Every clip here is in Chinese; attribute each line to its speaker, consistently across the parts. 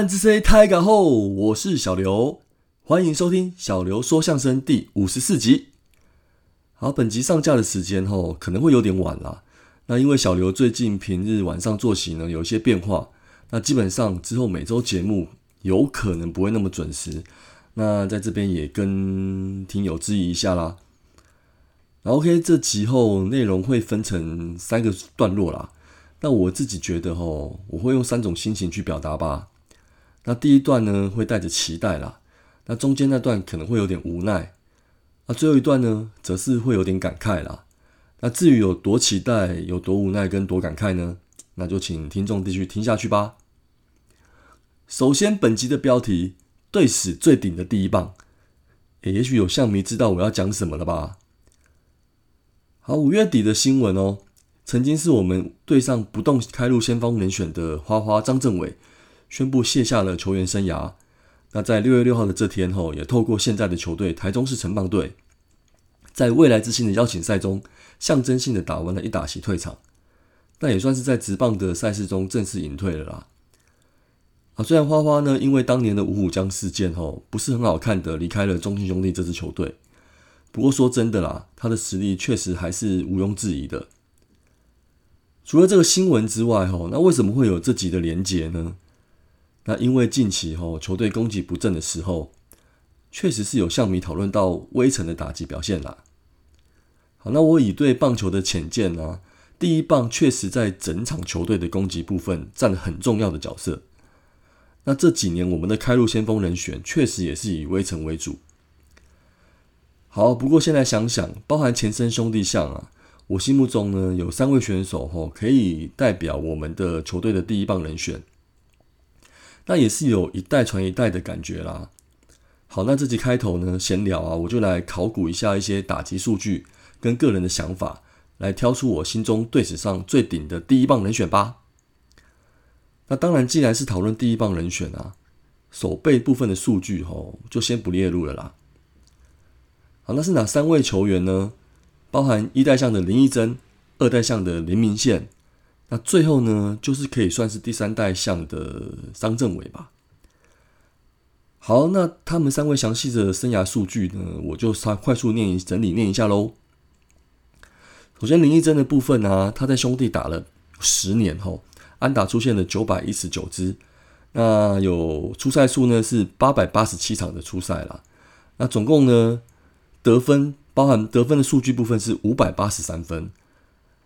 Speaker 1: 暗之 C 太感后，我是小刘，欢迎收听小刘说相声第五十四集。好，本集上架的时间后可能会有点晚啦。那因为小刘最近平日晚上作息呢有一些变化，那基本上之后每周节目有可能不会那么准时。那在这边也跟听友质疑一下啦。OK，这集后内容会分成三个段落啦。那我自己觉得吼，我会用三种心情去表达吧。那第一段呢，会带着期待啦。那中间那段可能会有点无奈。那最后一段呢，则是会有点感慨啦。那至于有多期待、有多无奈跟多感慨呢？那就请听众继续听下去吧。首先，本集的标题“队史最顶的第一棒”，也许有象迷知道我要讲什么了吧？好，五月底的新闻哦，曾经是我们队上不动开路先锋人选的花花张政伟。宣布卸下了球员生涯。那在六月六号的这天后，也透过现在的球队台中市城棒队，在未来之星的邀请赛中，象征性的打完了一打席退场。那也算是在职棒的赛事中正式隐退了啦。啊，虽然花花呢，因为当年的五虎将事件后，不是很好看的离开了中信兄弟这支球队。不过说真的啦，他的实力确实还是毋庸置疑的。除了这个新闻之外，吼，那为什么会有这集的连结呢？那因为近期吼球队攻击不振的时候，确实是有向迷讨论到微城的打击表现啦。好，那我以对棒球的浅见呢，第一棒确实在整场球队的攻击部分占了很重要的角色。那这几年我们的开路先锋人选确实也是以微城为主。好，不过现在想想，包含前身兄弟象啊，我心目中呢有三位选手吼可以代表我们的球队的第一棒人选。那也是有一代传一代的感觉啦。好，那这集开头呢，闲聊啊，我就来考古一下一些打击数据跟个人的想法，来挑出我心中队史上最顶的第一棒人选吧。那当然，既然是讨论第一棒人选啊，手背部分的数据吼，就先不列入了啦。好，那是哪三位球员呢？包含一代象的林义珍，二代象的林明宪。那最后呢，就是可以算是第三代像的张政伟吧。好，那他们三位详细的生涯数据呢，我就稍快速念整理念一下喽。首先林义珍的部分呢，他在兄弟打了十年后，安打出现了九百一十九支，那有出赛数呢是八百八十七场的出赛啦。那总共呢得分，包含得分的数据部分是五百八十三分。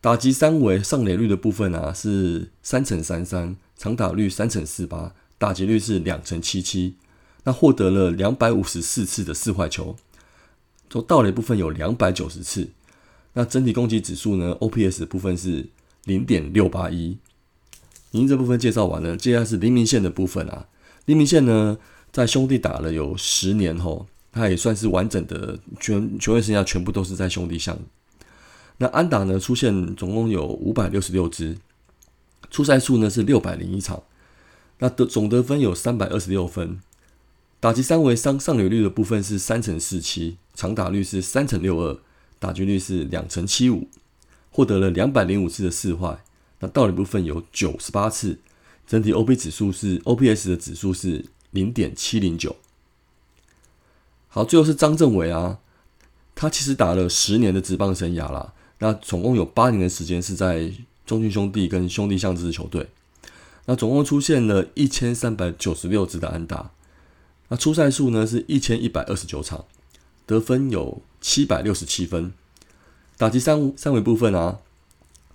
Speaker 1: 打击三围上垒率的部分啊是三乘三三，长打率三乘四八，打击率是两乘七七。那获得了两百五十四次的四坏球，从盗垒部分有两百九十次。那整体攻击指数呢？OPS 部分是零点六八一。您这部分介绍完了，接下来是黎明线的部分啊。黎明线呢，在兄弟打了有十年后，他也算是完整的全球员生涯全部都是在兄弟项。那安打呢？出现总共有五百六十六支，出赛数呢是六百零一场。那得总得分有三百二十六分，打击三围上上垒率的部分是三乘四七，长打率是三乘六二，打击率是两乘七五，获得了两百零五次的四坏。那盗垒部分有九十八次，整体 OP 指数是 OPS 的指数是零点七零九。好，最后是张政伟啊，他其实打了十年的职棒生涯啦。那总共有八年的时间是在中信兄弟跟兄弟象这支球队，那总共出现了一千三百九十六支的安打，那出赛数呢是一千一百二十九场，得分有七百六十七分，打击三三维部分啊，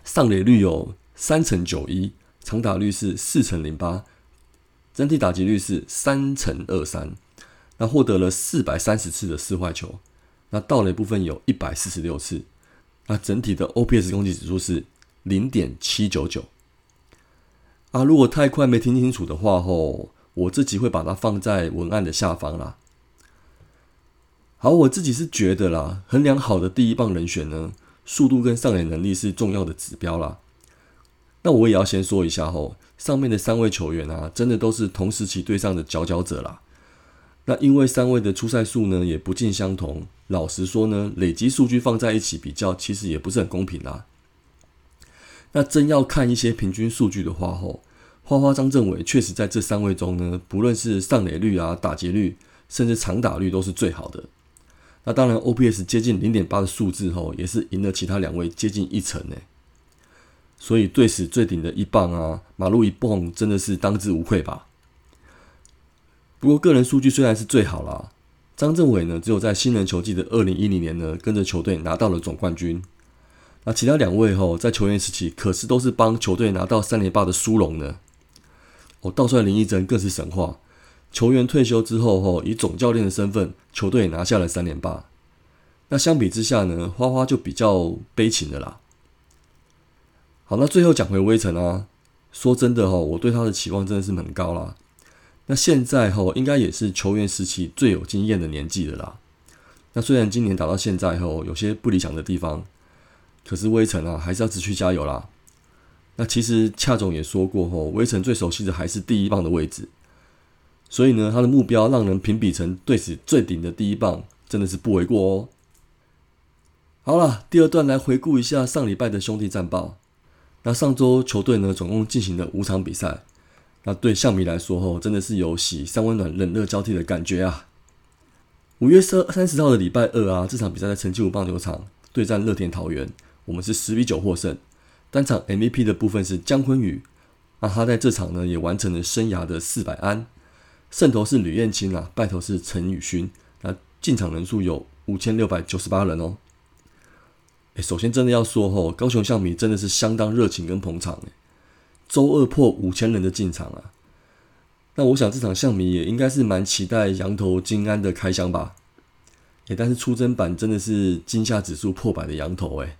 Speaker 1: 上垒率有三乘九一，长打率是四乘零八，整体打击率是三乘二三，那获得了四百三十次的四坏球，那盗垒部分有一百四十六次。那整体的 OPS 攻击指数是零点七九九啊！如果太快没听清楚的话，吼，我自己会把它放在文案的下方啦。好，我自己是觉得啦，衡量好的第一棒人选呢，速度跟上垒能力是重要的指标啦。那我也要先说一下吼，上面的三位球员啊，真的都是同时期队上的佼佼者啦。那因为三位的出赛数呢，也不尽相同。老实说呢，累积数据放在一起比较，其实也不是很公平啦。那真要看一些平均数据的话，吼，花花张政伟确实在这三位中呢，不论是上垒率啊、打击率，甚至长打率都是最好的。那当然，OPS 接近零点八的数字后，也是赢了其他两位接近一成呢。所以队史最顶的一棒啊，马路一蹦真的是当之无愧吧。不过个人数据虽然是最好啦，张振伟呢只有在新人球季的二零一零年呢，跟着球队拿到了总冠军。那其他两位吼，在球员时期可是都是帮球队拿到三连霸的殊荣呢。哦，道帅林义珍更是神话。球员退休之后吼，以总教练的身份，球队拿下了三连霸。那相比之下呢，花花就比较悲情的啦。好，那最后讲回威城啊，说真的哈，我对他的期望真的是很高啦。那现在吼，应该也是球员时期最有经验的年纪了啦。那虽然今年打到现在后有些不理想的地方。可是威城啊，还是要持续加油啦。那其实恰总也说过吼，威城最熟悉的还是第一棒的位置，所以呢，他的目标让人评比成队史最顶的第一棒，真的是不为过哦。好了，第二段来回顾一下上礼拜的兄弟战报。那上周球队呢，总共进行了五场比赛。那对象迷来说吼，真的是有喜三温暖、冷热交替的感觉啊。五月十三十号的礼拜二啊，这场比赛在陈庆武棒球场对战乐天桃园。我们是十比九获胜，单场 MVP 的部分是姜昆宇，那他在这场呢也完成了生涯的四百安，胜投是吕彦青啊，败投是陈宇勋，那进场人数有五千六百九十八人哦。哎，首先真的要说吼，高雄象迷真的是相当热情跟捧场哎，周二破五千人的进场啊，那我想这场象迷也应该是蛮期待羊头金安的开箱吧，哎，但是出征版真的是惊吓指数破百的羊头哎。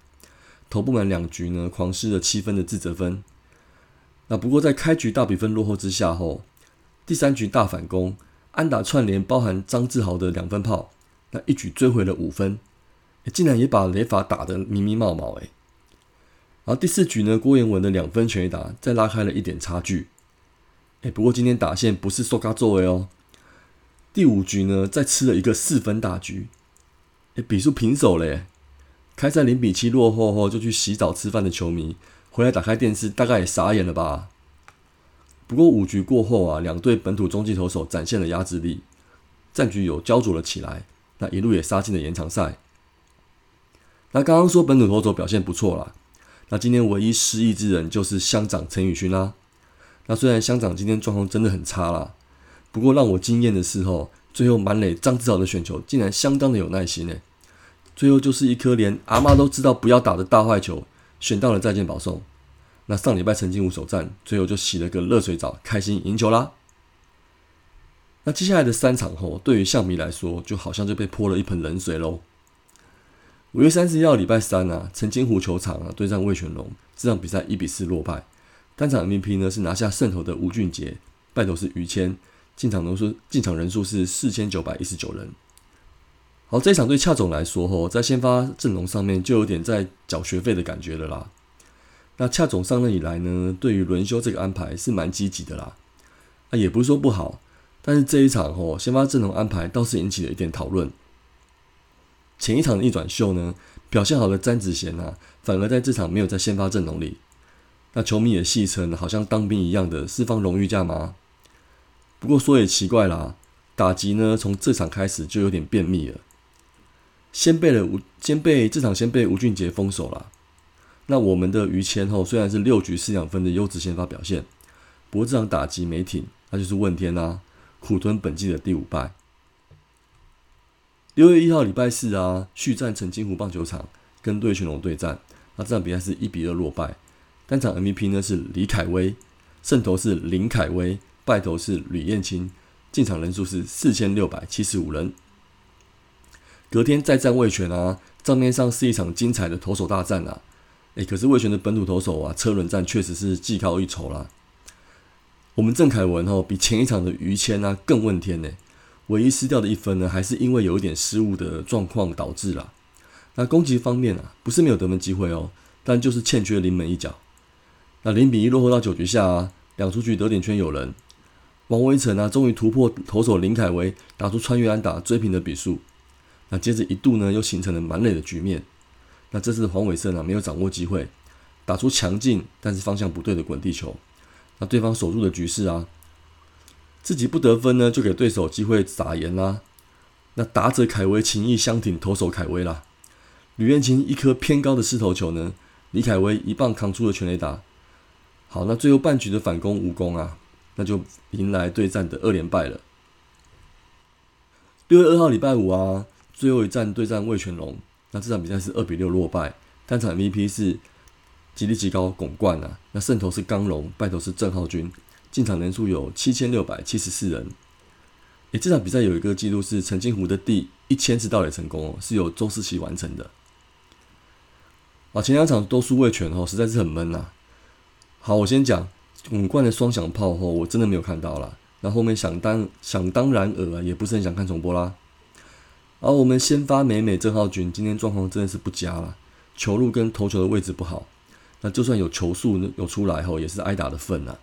Speaker 1: 投不满两局呢，狂失了七分的自责分。那不过在开局大比分落后之下后，第三局大反攻，安打串联包含张志豪的两分炮，那一举追回了五分，竟然也把雷法打得迷迷冒冒哎。然后第四局呢，郭彦文的两分全垒打再拉开了一点差距。哎，不过今天打线不是说嘎作为哦。第五局呢，再吃了一个四分大局，哎，比数平手嘞。开赛零比七落后后，就去洗澡吃饭的球迷回来打开电视，大概也傻眼了吧。不过五局过后啊，两队本土中继投手展现了压制力，战局有焦灼了起来。那一路也杀进了延长赛。那刚刚说本土投手表现不错啦，那今天唯一失意之人就是乡长陈宇勋啦。那虽然乡长今天状况真的很差啦，不过让我惊艳的是吼，最后满垒张志豪的选球竟然相当的有耐心诶。最后就是一颗连阿妈都知道不要打的大坏球，选到了再见保送。那上礼拜陈金武首战，最后就洗了个热水澡，开心赢球啦。那接下来的三场后，对于象迷来说，就好像就被泼了一盆冷水喽。五月三十一号礼拜三啊，陈金湖球场啊对战魏全龙，这场比赛一比四落败。单场 MVP 呢是拿下胜投的吴俊杰，败投是于谦，进场人数进场人数是四千九百一十九人。好，这一场对恰总来说，吼，在先发阵容上面就有点在缴学费的感觉了啦。那恰总上任以来呢，对于轮休这个安排是蛮积极的啦。啊，也不是说不好，但是这一场吼，先发阵容安排倒是引起了一点讨论。前一场逆转秀呢，表现好的詹子贤啊，反而在这场没有在先发阵容里。那球迷也戏称，好像当兵一样的释放荣誉假吗？不过说也奇怪啦，打击呢，从这场开始就有点便秘了。先被了吴，先被这场先被吴俊杰封守了。那我们的于谦后虽然是六局四两分的优质先发表现，不过这场打击没挺，那就是问天呐，苦吞本季的第五败。六月一号礼拜四啊，续战陈金湖棒球场跟对全龙对战，那这场比赛是一比二落败。单场 MVP 呢是李凯威，胜投是林凯威，败投是吕彦青，进场人数是四千六百七十五人。隔天再战魏权啊，账面上是一场精彩的投手大战啊。诶，可是魏权的本土投手啊，车轮战确实是技高一筹啦。我们郑凯文哦，比前一场的于谦啊更问天呢。唯一失掉的一分呢，还是因为有一点失误的状况导致啦。那攻击方面啊，不是没有得分机会哦，但就是欠缺临门一脚。那零比一落后到九局下啊，两出局得点圈有人，王威成啊，终于突破投手林凯威，打出穿越安打追平的比数。那接着一度呢，又形成了满垒的局面。那这次黄伟胜啊，没有掌握机会，打出强劲但是方向不对的滚地球。那对方守住的局势啊，自己不得分呢，就给对手机会撒盐啦。那打者凯威情意相挺，投手凯威啦，吕彦青一颗偏高的四头球呢，李凯威一棒扛出了全垒打。好，那最后半局的反攻无功啊，那就迎来对战的二连败了。六月二号礼拜五啊，最后一战对战魏全龙，那这场比赛是二比六落败，单场 MVP 是吉利吉高拱冠啊，那胜投是刚龙，败投是郑浩君，进场人数有七千六百七十四人。诶，这场比赛有一个记录是陈金湖的第一千次盗垒成功哦，是由周思齐完成的。啊，前两场都输魏全哦，实在是很闷呐。好，我先讲五冠的双响炮哦，我真的没有看到啦。那后面想当想当然尔啊，也不是很想看重播啦。而我们先发美美郑浩君今天状况真的是不佳了，球路跟投球的位置不好。那就算有球速有出来后，也是挨打的份呐。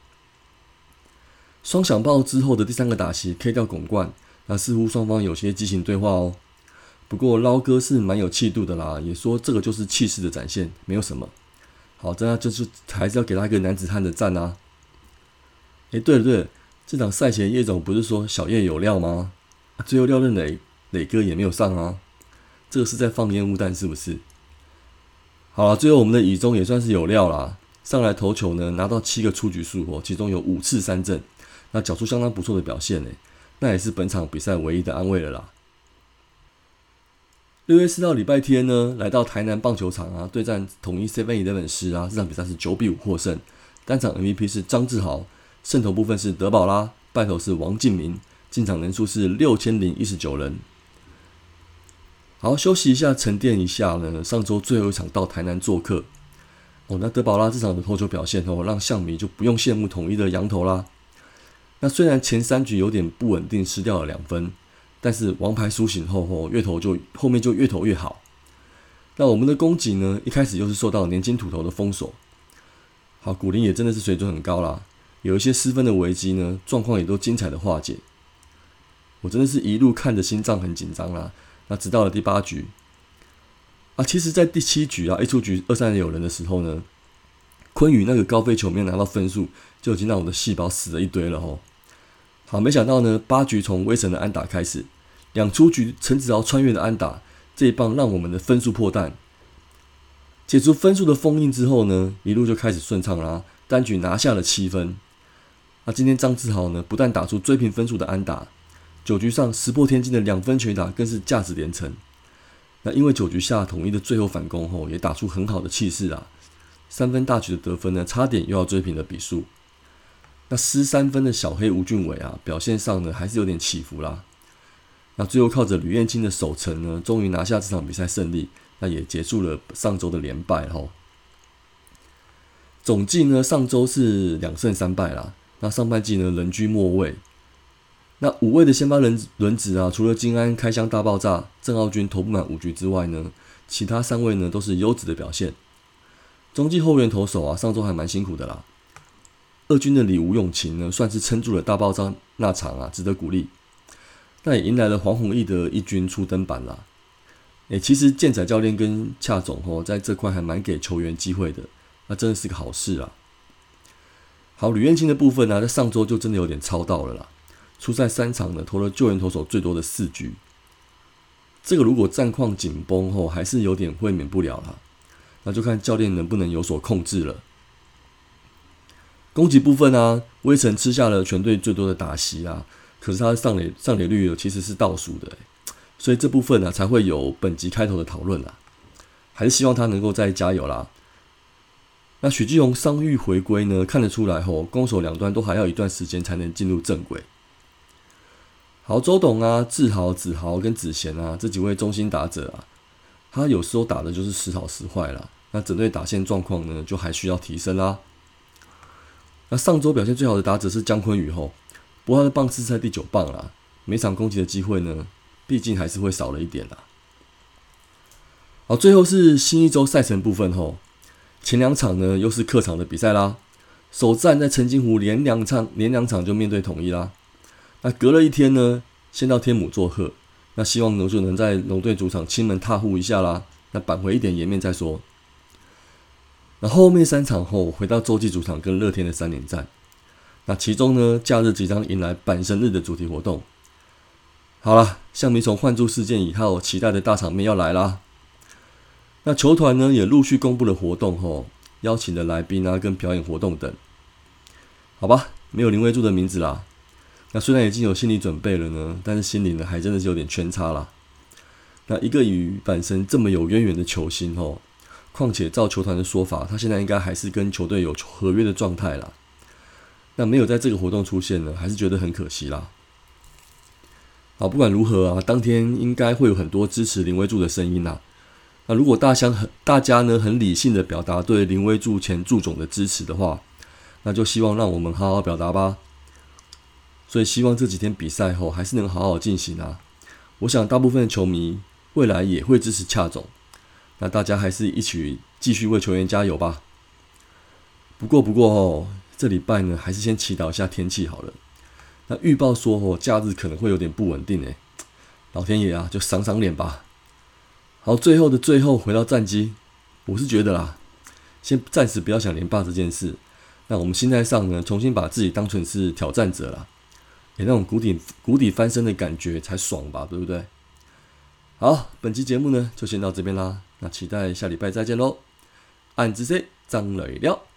Speaker 1: 双响炮之后的第三个打席 K 掉拱冠，那似乎双方有些激情对话哦。不过捞哥是蛮有气度的啦，也说这个就是气势的展现，没有什么。好，这样就是还是要给他一个男子汉的赞啊。诶，对了对了，这场赛前叶总不是说小叶有料吗？最后廖任磊磊哥也没有上啊，这个是在放烟雾弹是不是？好了，最后我们的乙中也算是有料啦，上来投球呢，拿到七个出局数哦，其中有五次三振。那缴出相当不错的表现呢，那也是本场比赛唯一的安慰了啦。六月四号礼拜天呢，来到台南棒球场啊，对战统一 Seven Eleven 师啊，这场比赛是九比五获胜，单场 MVP 是张志豪，胜投部分是德保拉，败投是王敬明，进场人数是六千零一十九人。好，休息一下，沉淀一下呢。上周最后一场到台南做客，哦，那德保拉这场的投球表现哦，让象迷就不用羡慕统一的羊头啦。那虽然前三局有点不稳定，失掉了两分，但是王牌苏醒后后，越投就后面就越投越好。那我们的攻击呢，一开始又是受到年轻土头的封锁。好，古林也真的是水准很高啦，有一些失分的危机呢，状况也都精彩的化解。我真的是一路看着心脏很紧张啦。那直到了第八局，啊，其实，在第七局啊，一出局二三有人的时候呢，昆宇那个高飞球没有拿到分数，就已经让我的细胞死了一堆了吼。好，没想到呢，八局从威神的安打开始，两出局陈子豪穿越的安打，这一棒让我们的分数破蛋，解除分数的封印之后呢，一路就开始顺畅啦，单局拿下了七分。那今天张志豪呢，不但打出追平分数的安打，九局上石破天惊的两分全打更是价值连城。那因为九局下统一的最后反攻后，也打出很好的气势啊，三分大局的得分呢，差点又要追平了比数。那失三分的小黑吴俊伟啊，表现上呢还是有点起伏啦。那最后靠着吕彦青的守城呢，终于拿下这场比赛胜利，那也结束了上周的连败哈。总计呢，上周是两胜三败啦。那上半季呢，人居末位。那五位的先发轮轮值啊，除了金安开箱大爆炸，郑奥军投不满五局之外呢，其他三位呢都是优质的表现。中继后援投手啊，上周还蛮辛苦的啦。二军的李吴永琴呢，算是撑住了大爆炸那场啊，值得鼓励。那也迎来了黄宏毅的一军初登板啦。诶，其实健仔教练跟恰总吼，在这块还蛮给球员机会的，那真的是个好事啊。好，吕彦青的部分呢，在上周就真的有点超到了啦。出赛三场呢，投了救援投手最多的四局。这个如果战况紧绷后，还是有点会免不了啦。那就看教练能不能有所控制了。攻击部分啊，威城吃下了全队最多的打席啊，可是他的上垒上垒率其实是倒数的，所以这部分呢才会有本集开头的讨论啊，还是希望他能够再加油啦。那许继宏伤愈回归呢，看得出来吼，攻守两端都还要一段时间才能进入正轨。好，周董啊，志豪、子豪跟子贤啊这几位中心打者啊，他有时候打的就是时好时坏啦。那整队打线状况呢，就还需要提升啦。那上周表现最好的打者是姜昆宇吼，不过他的棒次在第九棒啦，每场攻击的机会呢，毕竟还是会少了一点啦。好，最后是新一周赛程部分吼，前两场呢又是客场的比赛啦，首战在陈金湖连两场连两场就面对统一啦，那隔了一天呢，先到天母做客，那希望呢就能在龙队主场亲门踏户一下啦，那扳回一点颜面再说。那后面三场后回到洲际主场跟乐天的三连战，那其中呢，假日即将迎来板神日的主题活动。好了，象迷从换注事件以后，期待的大场面要来啦。那球团呢也陆续公布了活动后，邀请的来宾啊跟表演活动等。好吧，没有林威柱的名字啦。那虽然已经有心理准备了呢，但是心里呢还真的是有点圈差啦。那一个与板神这么有渊源的球星哦，况且照球团的说法，他现在应该还是跟球队有合约的状态啦。那没有在这个活动出现呢，还是觉得很可惜啦。好，不管如何啊，当天应该会有很多支持林威柱的声音呐。那如果大家很大家呢很理性的表达对林威柱前祝总的支持的话，那就希望让我们好好表达吧。所以希望这几天比赛后还是能好好进行啊。我想大部分球迷未来也会支持恰总，那大家还是一起继续为球员加油吧。不过不过哦，这礼拜呢还是先祈祷一下天气好了。那预报说哦假日可能会有点不稳定诶，老天爷啊就赏赏脸吧。好，最后的最后回到战机，我是觉得啦，先暂时不要想连霸这件事。那我们心态上呢，重新把自己当成是挑战者啦，有那种谷底谷底翻身的感觉才爽吧，对不对？好，本期节目呢就先到这边啦，那期待下礼拜再见喽。暗之 C 张磊了。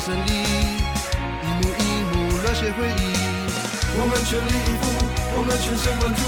Speaker 2: 胜利，一幕一幕热血回忆。我们全力以赴，我们全神贯注，